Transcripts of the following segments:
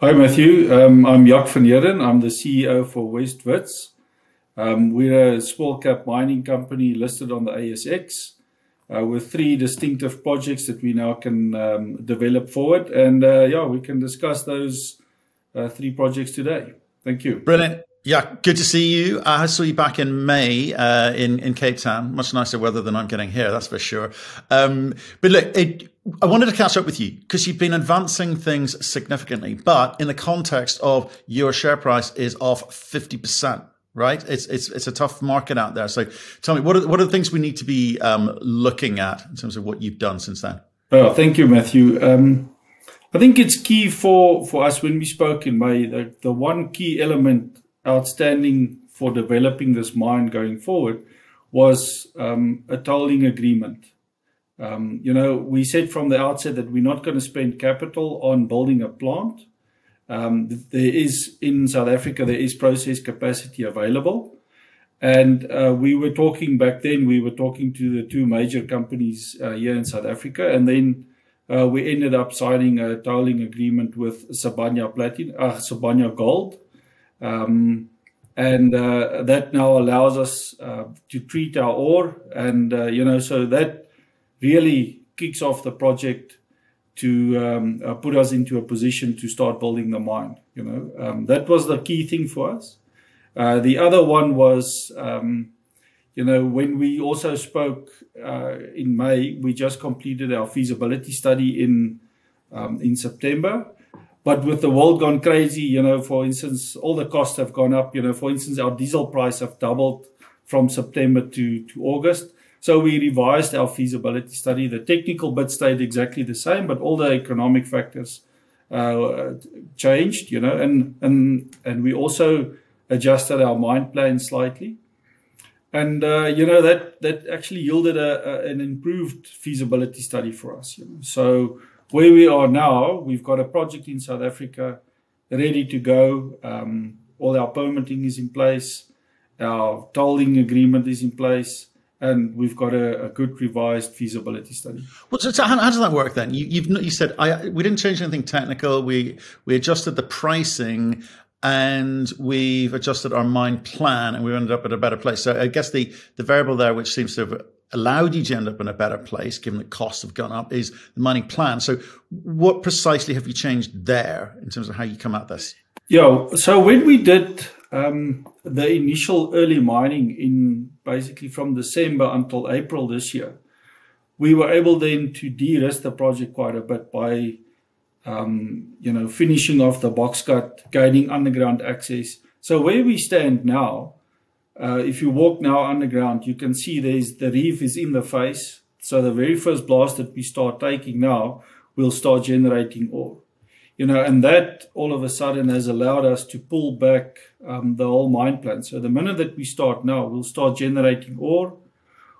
Hi, Matthew. Um, I'm Jac van Heerden. I'm the CEO for West Wits. Um, we're a small cap mining company listed on the ASX uh, with three distinctive projects that we now can um, develop forward. And uh, yeah, we can discuss those uh, three projects today. Thank you. Brilliant. Yeah, good to see you. I saw you back in May uh, in in Cape Town. Much nicer weather than I'm getting here, that's for sure. Um, but look, it, I wanted to catch up with you because you've been advancing things significantly, but in the context of your share price is off fifty percent. Right, it's it's it's a tough market out there. So, tell me, what are what are the things we need to be um, looking at in terms of what you've done since then? Oh, thank you, Matthew. Um, I think it's key for for us when we spoke in May. The, the one key element outstanding for developing this mine going forward was um, a tolling agreement. Um, you know, we said from the outset that we're not going to spend capital on building a plant. Um, there is in South Africa there is process capacity available, and uh, we were talking back then. We were talking to the two major companies uh, here in South Africa, and then uh, we ended up signing a tolling agreement with Sibanye Platinum, uh, Sibanye Gold, um, and uh, that now allows us uh, to treat our ore, and uh, you know, so that really kicks off the project to um, uh, put us into a position to start building the mine. You know, um, that was the key thing for us. Uh, the other one was, um, you know, when we also spoke uh, in May, we just completed our feasibility study in um, in September but with the world gone crazy, you know, for instance, all the costs have gone up. You know, for instance, our diesel price have doubled from September to, to August. So we revised our feasibility study. The technical bit stayed exactly the same, but all the economic factors uh, changed, you know, and, and, and we also adjusted our mine plan slightly. And, uh, you know, that, that actually yielded a, a, an improved feasibility study for us. You know? So where we are now, we've got a project in South Africa ready to go. Um, all our permitting is in place, our tolling agreement is in place, and we've got a, a good revised feasibility study. Well, so, how, how, does that work then? You, you said I, we didn't change anything technical. We we adjusted the pricing and we've adjusted our mine plan and we ended up at a better place. So I guess the, the variable there, which seems to have allowed you to end up in a better place, given that costs have gone up, is the mining plan. So what precisely have you changed there in terms of how you come at this? Yeah. So when we did um, the initial early mining in basically from December until April this year, we were able then to de-risk the project quite a bit by um, you know, finishing off the box cut, gaining underground access. So where we stand now, uh, if you walk now underground, you can see there's the reef is in the face. So the very first blast that we start taking now will start generating ore. You know, and that all of a sudden has allowed us to pull back um, the whole mine plan. So the minute that we start now, we'll start generating ore.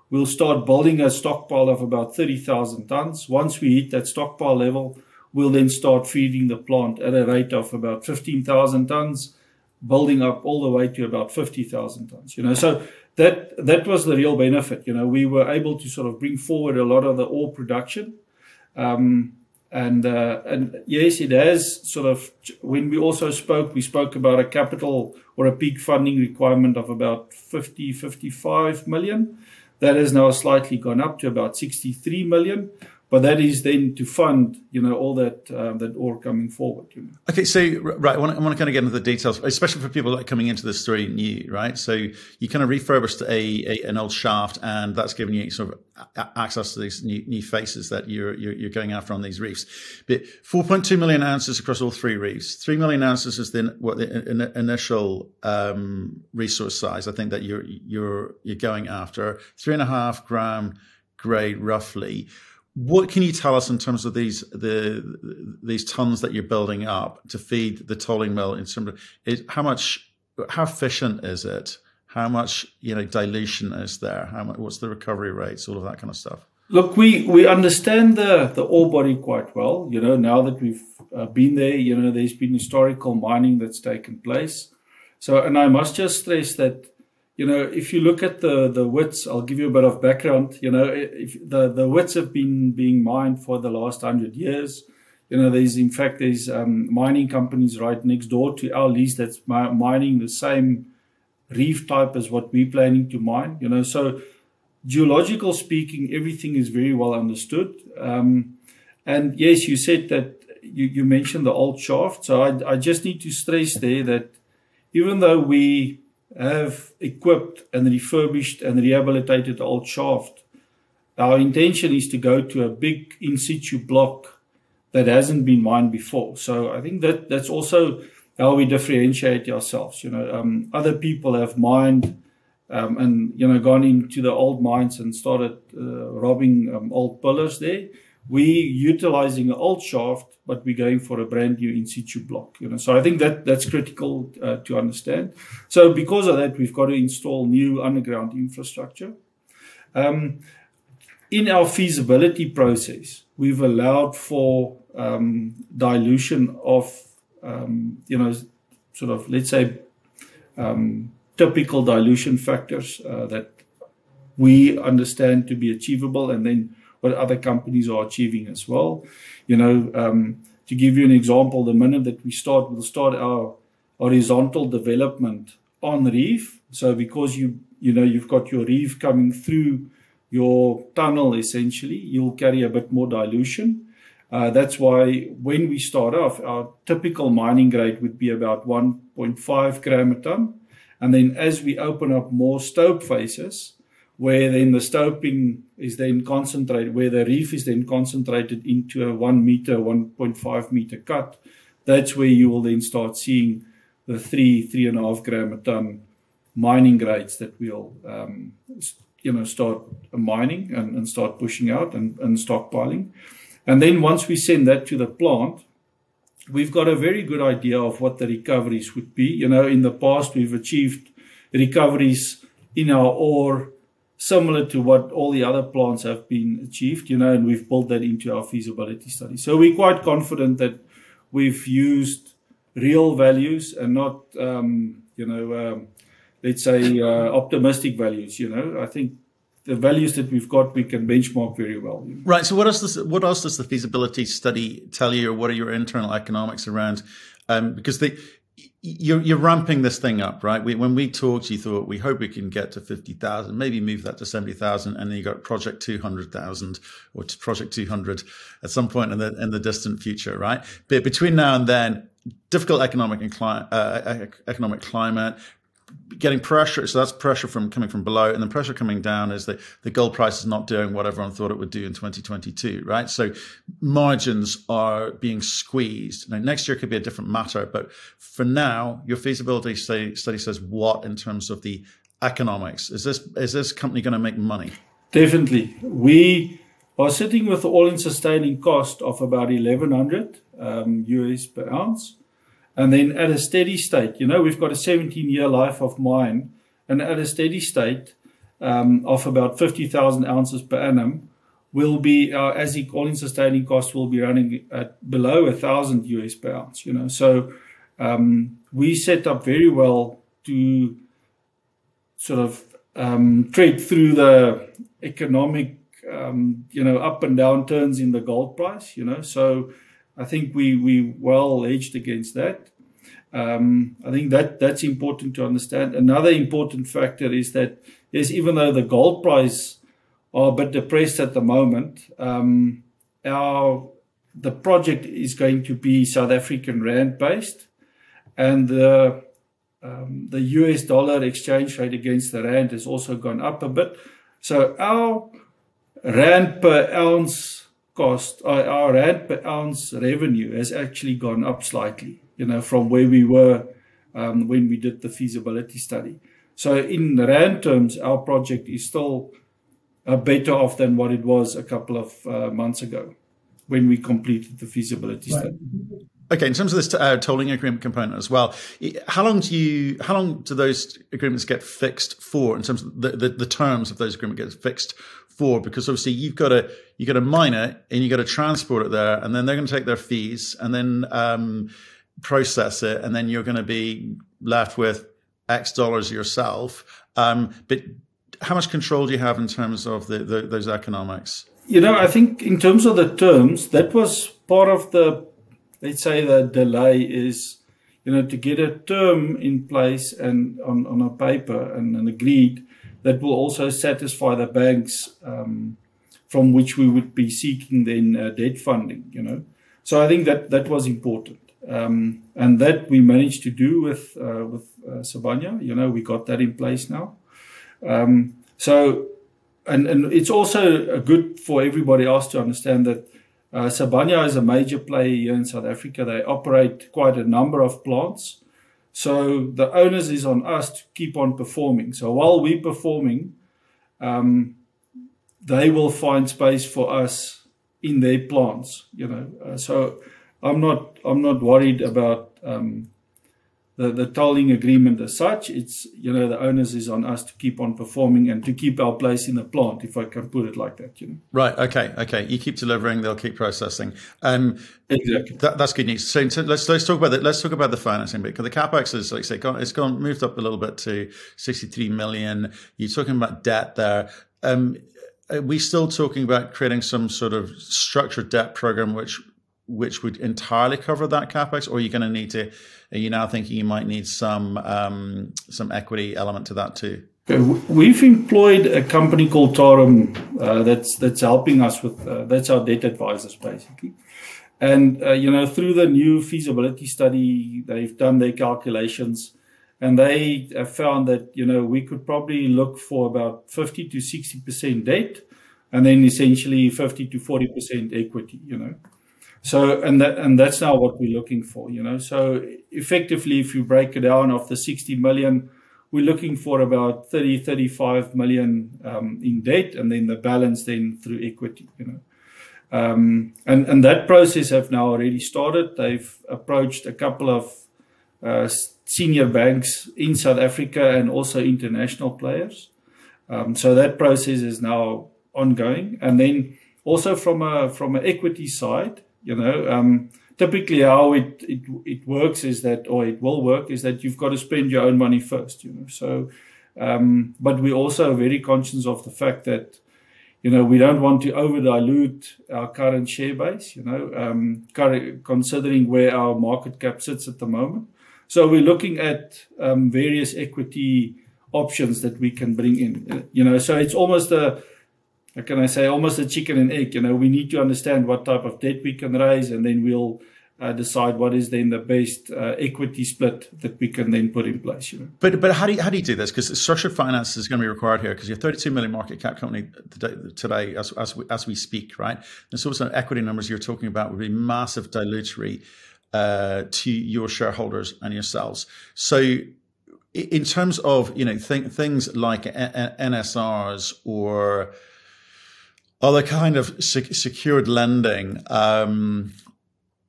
We'll start building a stockpile of about 30,000 tons. Once we hit that stockpile level, we'll then start feeding the plant at a rate of about 15,000 tons, building up all the way to about 50,000 tons. You know, so that that was the real benefit. You know, we were able to sort of bring forward a lot of the ore production. Um, and uh, and yes, it has sort of. When we also spoke, we spoke about a capital or a peak funding requirement of about 50, 55 million. That has now slightly gone up to about 63 million but that is then to fund you know all that uh, that ore coming forward you know. okay so right I want, to, I want to kind of get into the details especially for people are coming into the story new right? So you kind of refurbished a, a, an old shaft and that's given you sort of access to these new, new faces that you're, you're, you're going after on these reefs. But 4.2 million ounces across all three reefs. 3 million ounces is the what the initial um, resource size i think that you're you're you're going after. Three and a half gram grade roughly what can you tell us in terms of these the these tons that you're building up to feed the tolling mill? In terms of is, how much, how efficient is it? How much you know dilution is there? How much, what's the recovery rates? All of that kind of stuff. Look, we we understand the the ore body quite well. You know, now that we've uh, been there, you know, there's been historical mining that's taken place. So, and I must just stress that you know, if you look at the the Wits, I'll give you a bit of background. You know, if the the Wits have been being mined for the last hundred years. You know, there's in fact there's um, mining companies right next door to our lease that's mining the same reef type as what we're planning to mine. You know, so geological speaking, everything is very well understood. Um, and yes, you said that you, you mentioned the old shaft. So I, I just need to stress there that even though we have equipped and refurbished and rehabilitated the old shaft, our intention is to go to a big in situ block that hasn't been mined before. So I think that that's also how we differentiate ourselves. You know, um, other people have mined um, and you know gone into the old mines and started uh, robbing um, old pillars there. We utilizing an old shaft, but we're going for a brand new in situ block. You know, so I think that that's critical uh, to understand. So because of that, we've got to install new underground infrastructure. Um, in our feasibility process, we've allowed for um, dilution of, um, you know, sort of, let's say, um, typical dilution factors uh, that we understand to be achievable and then what other companies are achieving as well. You know, um, to give you an example, the minute that we start, we'll start our horizontal development on reef. So because you, you know, you've got your reef coming through your tunnel essentially, you'll carry a bit more dilution. Uh, that's why when we start off, our typical mining grade would be about 1.5 gram a ton. And then as we open up more stope faces, where then the stoping is then concentrated, where the reef is then concentrated into a one meter, 1.5 meter cut, that's where you will then start seeing the three, three and a half gram a ton mining grades that we'll um, you know start mining and, and start pushing out and, and stockpiling. And then once we send that to the plant we've got a very good idea of what the recoveries would be. You know in the past we've achieved recoveries in our ore similar to what all the other plants have been achieved you know and we've built that into our feasibility study so we're quite confident that we've used real values and not um, you know um, let's say, uh, optimistic values. You know, I think the values that we've got, we can benchmark very well. You know? Right. So, what else does what else does the feasibility study tell you, or what are your internal economics around? Um, because they. You're, you're ramping this thing up, right? We, when we talked, you thought we hope we can get to fifty thousand, maybe move that to seventy thousand, and then you got Project two hundred thousand or Project two hundred at some point in the in the distant future, right? But between now and then, difficult economic and cli- uh, economic climate, getting pressure. So that's pressure from coming from below, and then pressure coming down is that the gold price is not doing what everyone thought it would do in 2022, right? So margins are being squeezed. Now next year could be a different matter, but for now, your feasibility study, study says what in terms of the economics? Is this is this company going to make money? Definitely, we are sitting with the all-in sustaining cost of about 1100 um, US per ounce and then at a steady state, you know, we've got a 17 year life of mine, and at a steady state um, of about 50,000 ounces per annum, will be uh, AISC all in sustaining cost will be running at below a thousand US per ounce, you know. So um, we set up very well to sort of um, trade through the economic, um, you know, up and down turns in the gold price, you know. So I think we we well hedged against that. Um, I think that that's important to understand. Another important factor is that yes, even though the gold price are a bit depressed at the moment, um, our the project is going to be South African rand based, and the um, the US dollar exchange rate against the rand has also gone up a bit. So our rand per ounce cost, our, rand per ounce revenue has actually gone up slightly, you know, from where we were um, when we did the feasibility study. So in rand terms, our project is still uh, better off than what it was a couple of uh, months ago when we completed the feasibility right. study. Okay, in terms of this uh, tolling agreement component as well, how long do you how long do those agreements get fixed for? In terms of the, the, the terms of those agreements get fixed for? Because obviously you've got to you got to mine it and you got to transport it there, and then they're going to take their fees and then um, process it, and then you're going to be left with X dollars yourself. Um, but how much control do you have in terms of the, the, those economics? You know, I think in terms of the terms, that was part of the, let's say, the delay is, you know, to get a term in place and on, on a paper and, and agreed that will also satisfy the banks um, from which we would be seeking then uh, debt funding, you know. So I think that that was important. Um, and that we managed to do with uh, with uh. You know, we got that in place now. Um, so, and and it's also good for everybody else to understand that uh, is a major player here in South Africa. They operate quite a number of plants. So the onus is on us to keep on performing. So while we're performing, um, they will find space for us in their plants. You know, uh, so I'm not I'm not worried about um, the the tolling agreement as such. It's you know the onus is on us to keep on performing and to keep our place in the plant, if I can put it like that. You know. Right. Okay. Okay. You keep delivering, they'll keep processing. Um, exactly. That, that's good news. So, so, let's let's talk about the, let's talk about the financing bit because the capex is like I say gone, it's gone moved up a little bit to 63 million. You're talking about debt there. Um, are we still talking about creating some sort of structured debt program which which would entirely cover that capex, or are you going to need to? Are you now thinking you might need some um, some equity element to that too? We've employed a company called Tarum uh, that's that's helping us with uh, that's our debt advisors basically, and uh, you know through the new feasibility study they've done their calculations, and they have found that you know we could probably look for about fifty to sixty percent debt, and then essentially fifty to forty percent equity. You know. So and that and that's now what we're looking for, you know. So effectively, if you break it down of the 60 million, we're looking for about 30, 35 million um, in debt, and then the balance then through equity, you know. Um, and and that process have now already started. They've approached a couple of uh, senior banks in South Africa and also international players. Um, so that process is now ongoing, and then also from a from an equity side you know, um, typically how it, it it works is that, or it will work, is that you've got to spend your own money first. You know, so um, but we also are very conscious of the fact that you know we don't want to over dilute our current share base. You know, um, considering where our market cap sits at the moment. So we're looking at um, various equity options that we can bring in. You know, so it's almost a how can I say, almost a chicken and egg. You know, we need to understand what type of debt we can raise, and then we'll uh, decide what is then the best uh, equity split that we can then put in place. You know? But but how do you, how do you do this? Because structured finance is going to be required here because you're 32 million market cap company today, today as as we, as we speak, right? And so some equity numbers you're talking about would be massive dilutory uh, to your shareholders and yourselves. So in terms of you know th- things like NSRs or other kind of secured lending um,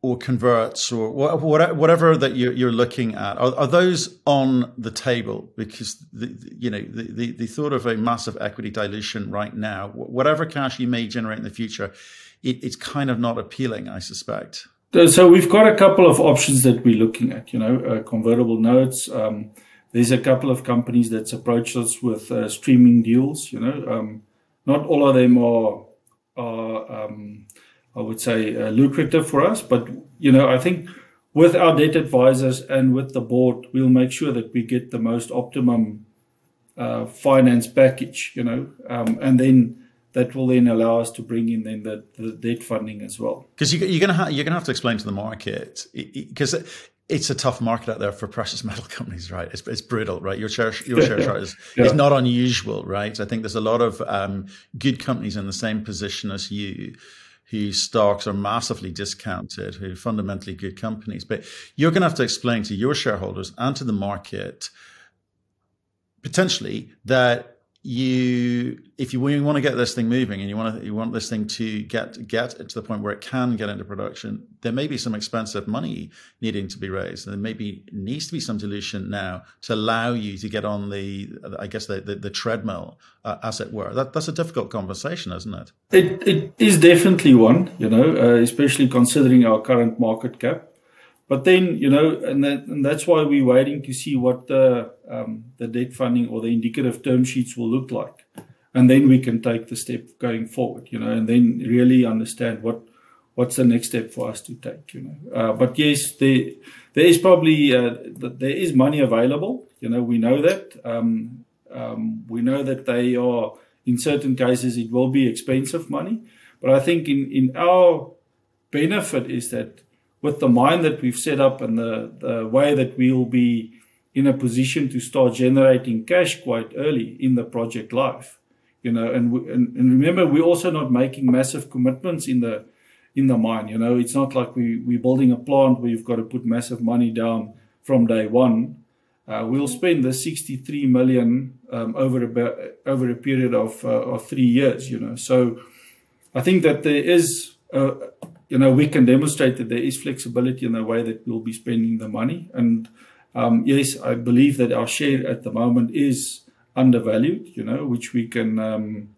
or converts or whatever that you're looking at are, are those on the table? Because the, you know the, the, the, thought of a massive equity dilution right now whatever cash you may generate in the future it, it's kind of not appealing i suspect. So we've got a couple of options that we're looking at you know uh, convertible notes. Um, there's a couple of companies that's approached us with uh, streaming deals you know um, not all of them are are um, I would say uh, lucrative for us, but you know I think with our debt advisors and with the board, we'll make sure that we get the most optimum uh, finance package. You know, um, and then that will then allow us to bring in then the, the debt funding as well. Because you, are going to ha- you're going to have to explain to the market because it's a tough market out there for precious metal companies, right? It's, it's brutal, right? Your share your share chart is, yeah. is not unusual, right? I think there's a lot of um, good companies in the same position as you whose stocks are massively discounted, who are fundamentally good companies. But you're going to have to explain to your shareholders and to the market potentially that you if you, want to get this thing moving and you want to, you want this thing to get get to the point where it can get into production, there may be some expensive money needing to be raised. And there maybe needs to be some dilution now to allow you to get on the I guess the the, the treadmill, uh, as it were. That that's a difficult conversation, isn't it? It it is definitely one, you know, uh, especially considering our current market cap. But then, you know, and, that, and that's why we're waiting to see what the, um, the debt funding or the indicative term sheets will look like. And then we can take the step going forward, you know, and then really understand what what's the next step for us to take. You know, uh, but yes, there there is probably uh, there is money available. You know, we know that. Um, um, we know that they are in certain cases it will be expensive money, but I think in in our benefit is that with the mine that we've set up and the the way that we'll be in a position to start generating cash quite early in the project life you know and, we, and and remember we're also not making massive commitments in the in the mine you know. It's not like we we're building a plant where you've got to put massive money down from day one. Uh, we'll spend the 63 million um, over a over a period of uh, of 3 years you know. So i think that there is uh, you know we can demonstrate that there is flexibility in the way that we'll be spending the money. And um, yes i believe that our share at the moment is undervalued, you know, which we can, um,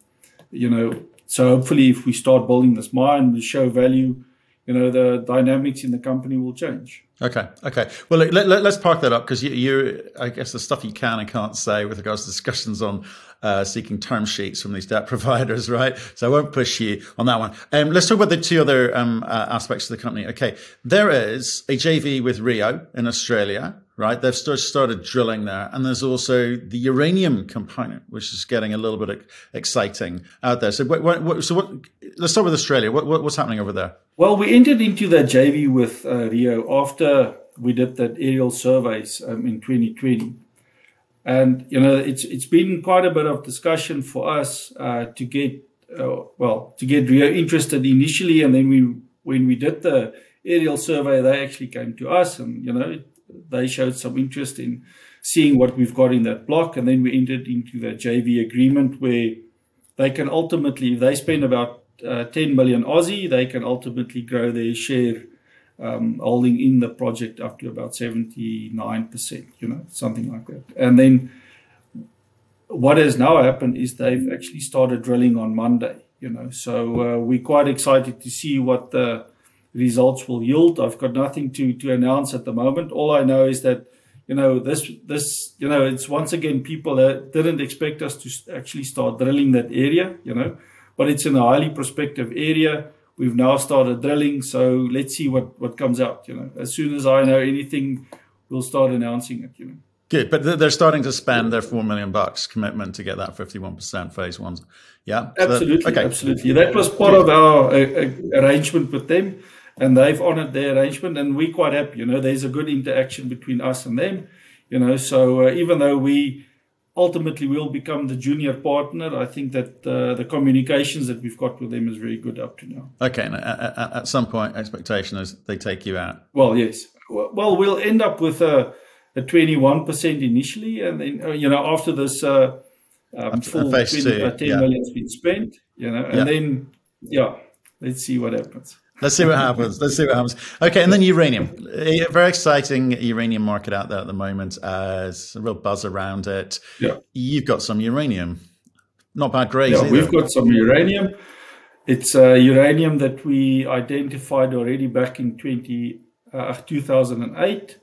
you know, so hopefully if we start building this mine, we show value, you know, the dynamics in the company will change. Okay. Okay. Well, let, us let, park that up because you, you, I guess, the stuff you can and can't say with regards to discussions on uh, seeking term sheets from these debt providers, right? So I won't push you on that one. Um, let's talk about the two other um, uh, aspects of the company. Okay. There is a JV with Rio in Australia right? They've started drilling there. And there's also the uranium component, which is getting a little bit exciting out there. So, what, what, so what, let's start with Australia. What, what's happening over there? Well, we entered into that JV with uh, Rio after we did that aerial surveys um, in 2020. And, you know, it's, it's been quite a bit of discussion for us uh, to get, uh, well, to get Rio interested initially. And then we, when we did the aerial survey, they actually came to us and, you know, they showed some interest in seeing what we've got in that block. And then we entered into the JV agreement where they can ultimately, if they spend about uh, 10 million Aussie, they can ultimately grow their share um, holding in the project up to about 79%, you know, something like that. And then what has now happened is they've actually started drilling on Monday, you know, so uh, we're quite excited to see what the results will yield. I've got nothing to to announce at the moment. All I know is that you know this this you know it's once again people that didn't expect us to actually start drilling that area. You know, but it's in a highly prospective area. We've now started drilling, so let's see what what comes out. You know, as soon as I know anything, we'll start announcing it. You know. Good, but they're starting to spend their four million bucks commitment to get that fifty-one percent phase ones. Yeah, absolutely, okay. absolutely. That was part of our uh, uh, arrangement with them and they've honored their arrangement and we're quite happy you know. There's a good interaction between us and them you know. So uh, even though we ultimately will become the junior partner i think that uh, the communications that we've got with them is very good up to now. Okay and at, at some point expectation is they take you out? Well yes. Well we'll end up with a, a 21% initially and then uh, you know after this uh, um, full 20, two, uh, 10 yeah. million's been spent you know. And yeah. then yeah let's see what happens Let's see what happens. Let's see what happens. Okay, and then uranium. A very exciting uranium market out there at the moment. Uh, there's a real buzz around it. Yeah. You've got some uranium. Not bad grades. Yeah, either. we've got some uranium. It's uh, uranium that we identified already back in 20, uh, 2008.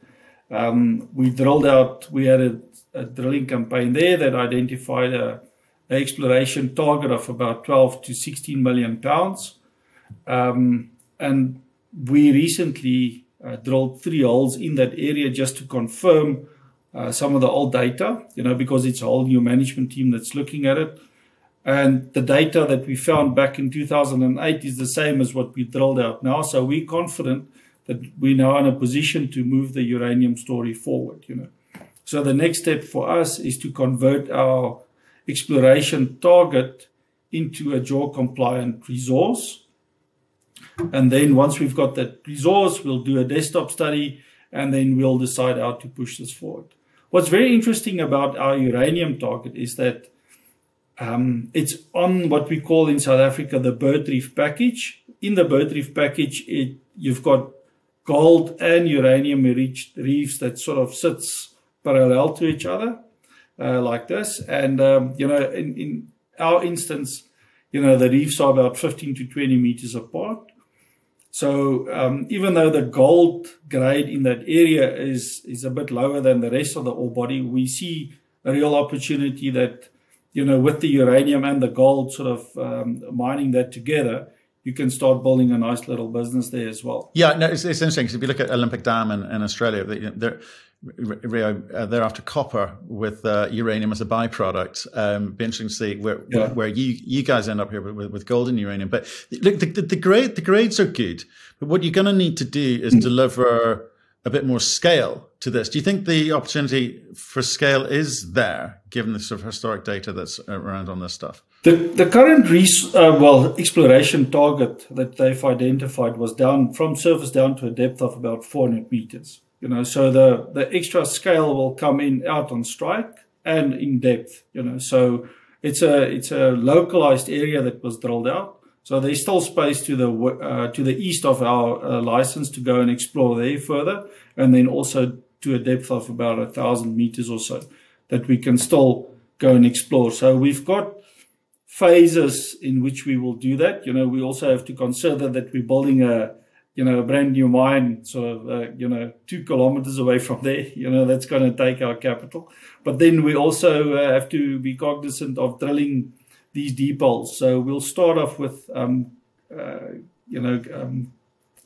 Um, we drilled out, we had a, a, drilling campaign there that identified a, a, exploration target of about 12 to 16 million pounds. Um, and we recently uh, drilled three holes in that area just to confirm uh, some of the old data, you know, because it's a whole new management team that's looking at it. And the data that we found back in 2008 is the same as what we drilled out now. So we're confident that we're now in a position to move the uranium story forward, you know. So the next step for us is to convert our exploration target into a JORC compliant resource and then once we've got that resource, we'll do a desktop study and then we'll decide how to push this forward. What's very interesting about our uranium target is that um, it's on what we call in South Africa the bird reef package. In the bird reef package, it, you've got gold and uranium reefs that sort of sits parallel to each other, uh, like this. And um, you know, in, in our instance, you know, the reefs are about 15 to 20 meters apart. So um, even though the gold grade in that area is is a bit lower than the rest of the ore body, we see a real opportunity that you know with the uranium and the gold sort of um, mining that together, you can start building a nice little business there as well. Yeah, no, it's, it's interesting because if you look at Olympic Dam in, in Australia, they're Rio, uh, they're after copper with uh, uranium as a byproduct. Um, be interesting to see where yeah. where you you guys end up here with, with gold and uranium. But look, the, the, the grade the grades are good, but what you're going to need to do is mm. deliver a bit more scale to this. Do you think the opportunity for scale is there, given the sort of historic data that's around on this stuff? The, the current res- uh, well exploration target that they've identified was down from surface down to a depth of about 400 meters. You know, so the the extra scale will come in out on strike and in depth. You know, so it's a it's a localized area that was drilled out. So there's still space to the uh, to the east of our uh, license to go and explore there further, and then also to a depth of about a thousand meters or so that we can still go and explore. So we've got phases in which we will do that. You know, we also have to consider that we're building a you know, a brand new mine, sort of, uh, you know, two kilometers away from there. You know, that's going to take our capital. But then we also uh, have to be cognizant of drilling these deep holes. So we'll start off with, um, uh, you know, um,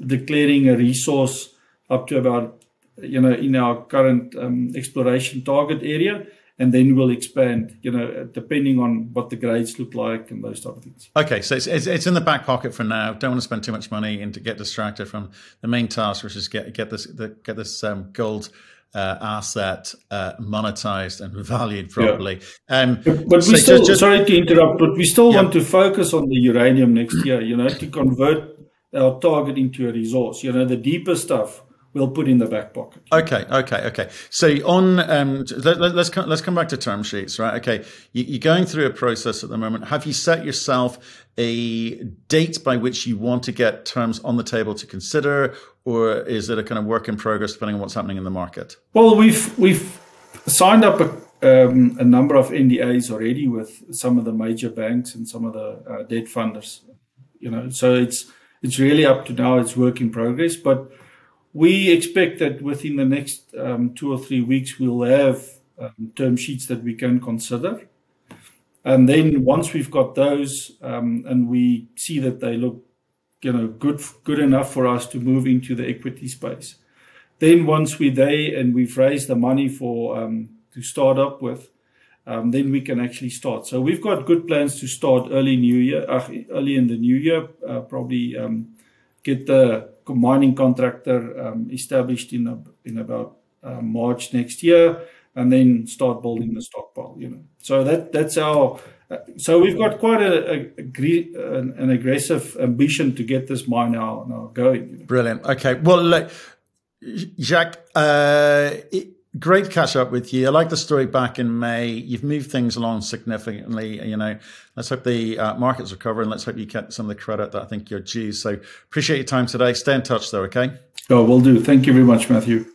declaring a resource up to about, you know, in our current um, exploration target area and then we'll expand, you know, depending on what the grades look like and those type of things. Okay, so it's, it's, it's in the back pocket for now. Don't want to spend too much money and to get distracted from the main task, which is get get this the, get this um, gold uh, asset uh, monetized and valued properly. Yeah. Um, but, but so still, just, just, sorry to interrupt, but we still yeah. want to focus on the uranium next year. You know, to convert our target into a resource. You know, the deeper stuff we'll put in the back pocket. Okay, okay, okay. So on, um, let, us let's, let's come back to term sheets, right? Okay, you, are going through a process at the moment. Have you set yourself a date by which you want to get terms on the table to consider, or is it a kind of work in progress depending on what's happening in the market? Well, we've we've signed up a. Um, a number of NDAs already with some of the major banks and some of the uh, debt funders, you know. So it's it's really up to now. It's work in progress, but we expect that within the next um, two or three weeks, we'll have um, term sheets that we can consider. And then once we've got those um, and we see that they look, you know, good good enough for us to move into the equity space, then once we're there and we've raised the money for um, to start up with, um, then we can actually start. So we've got good plans to start early new year, uh, early in the new year, uh, probably um, get the mining contractor um, established in a, in about uh, March next year, and then start building the stockpile. You know, so that that's our. Uh, so we've got quite a, a, a, an aggressive ambition to get this mine now, now going. You know? Brilliant. Okay. Well, like, Jac, uh, it, great catch up with you. I like the story back in May. You've moved things along significantly. You know, let's hope the uh, markets recover and let's hope you get some of the credit that I think you're due. So appreciate your time today. Stay in touch though, okay? Oh, will do. Thank you very much, Matthew.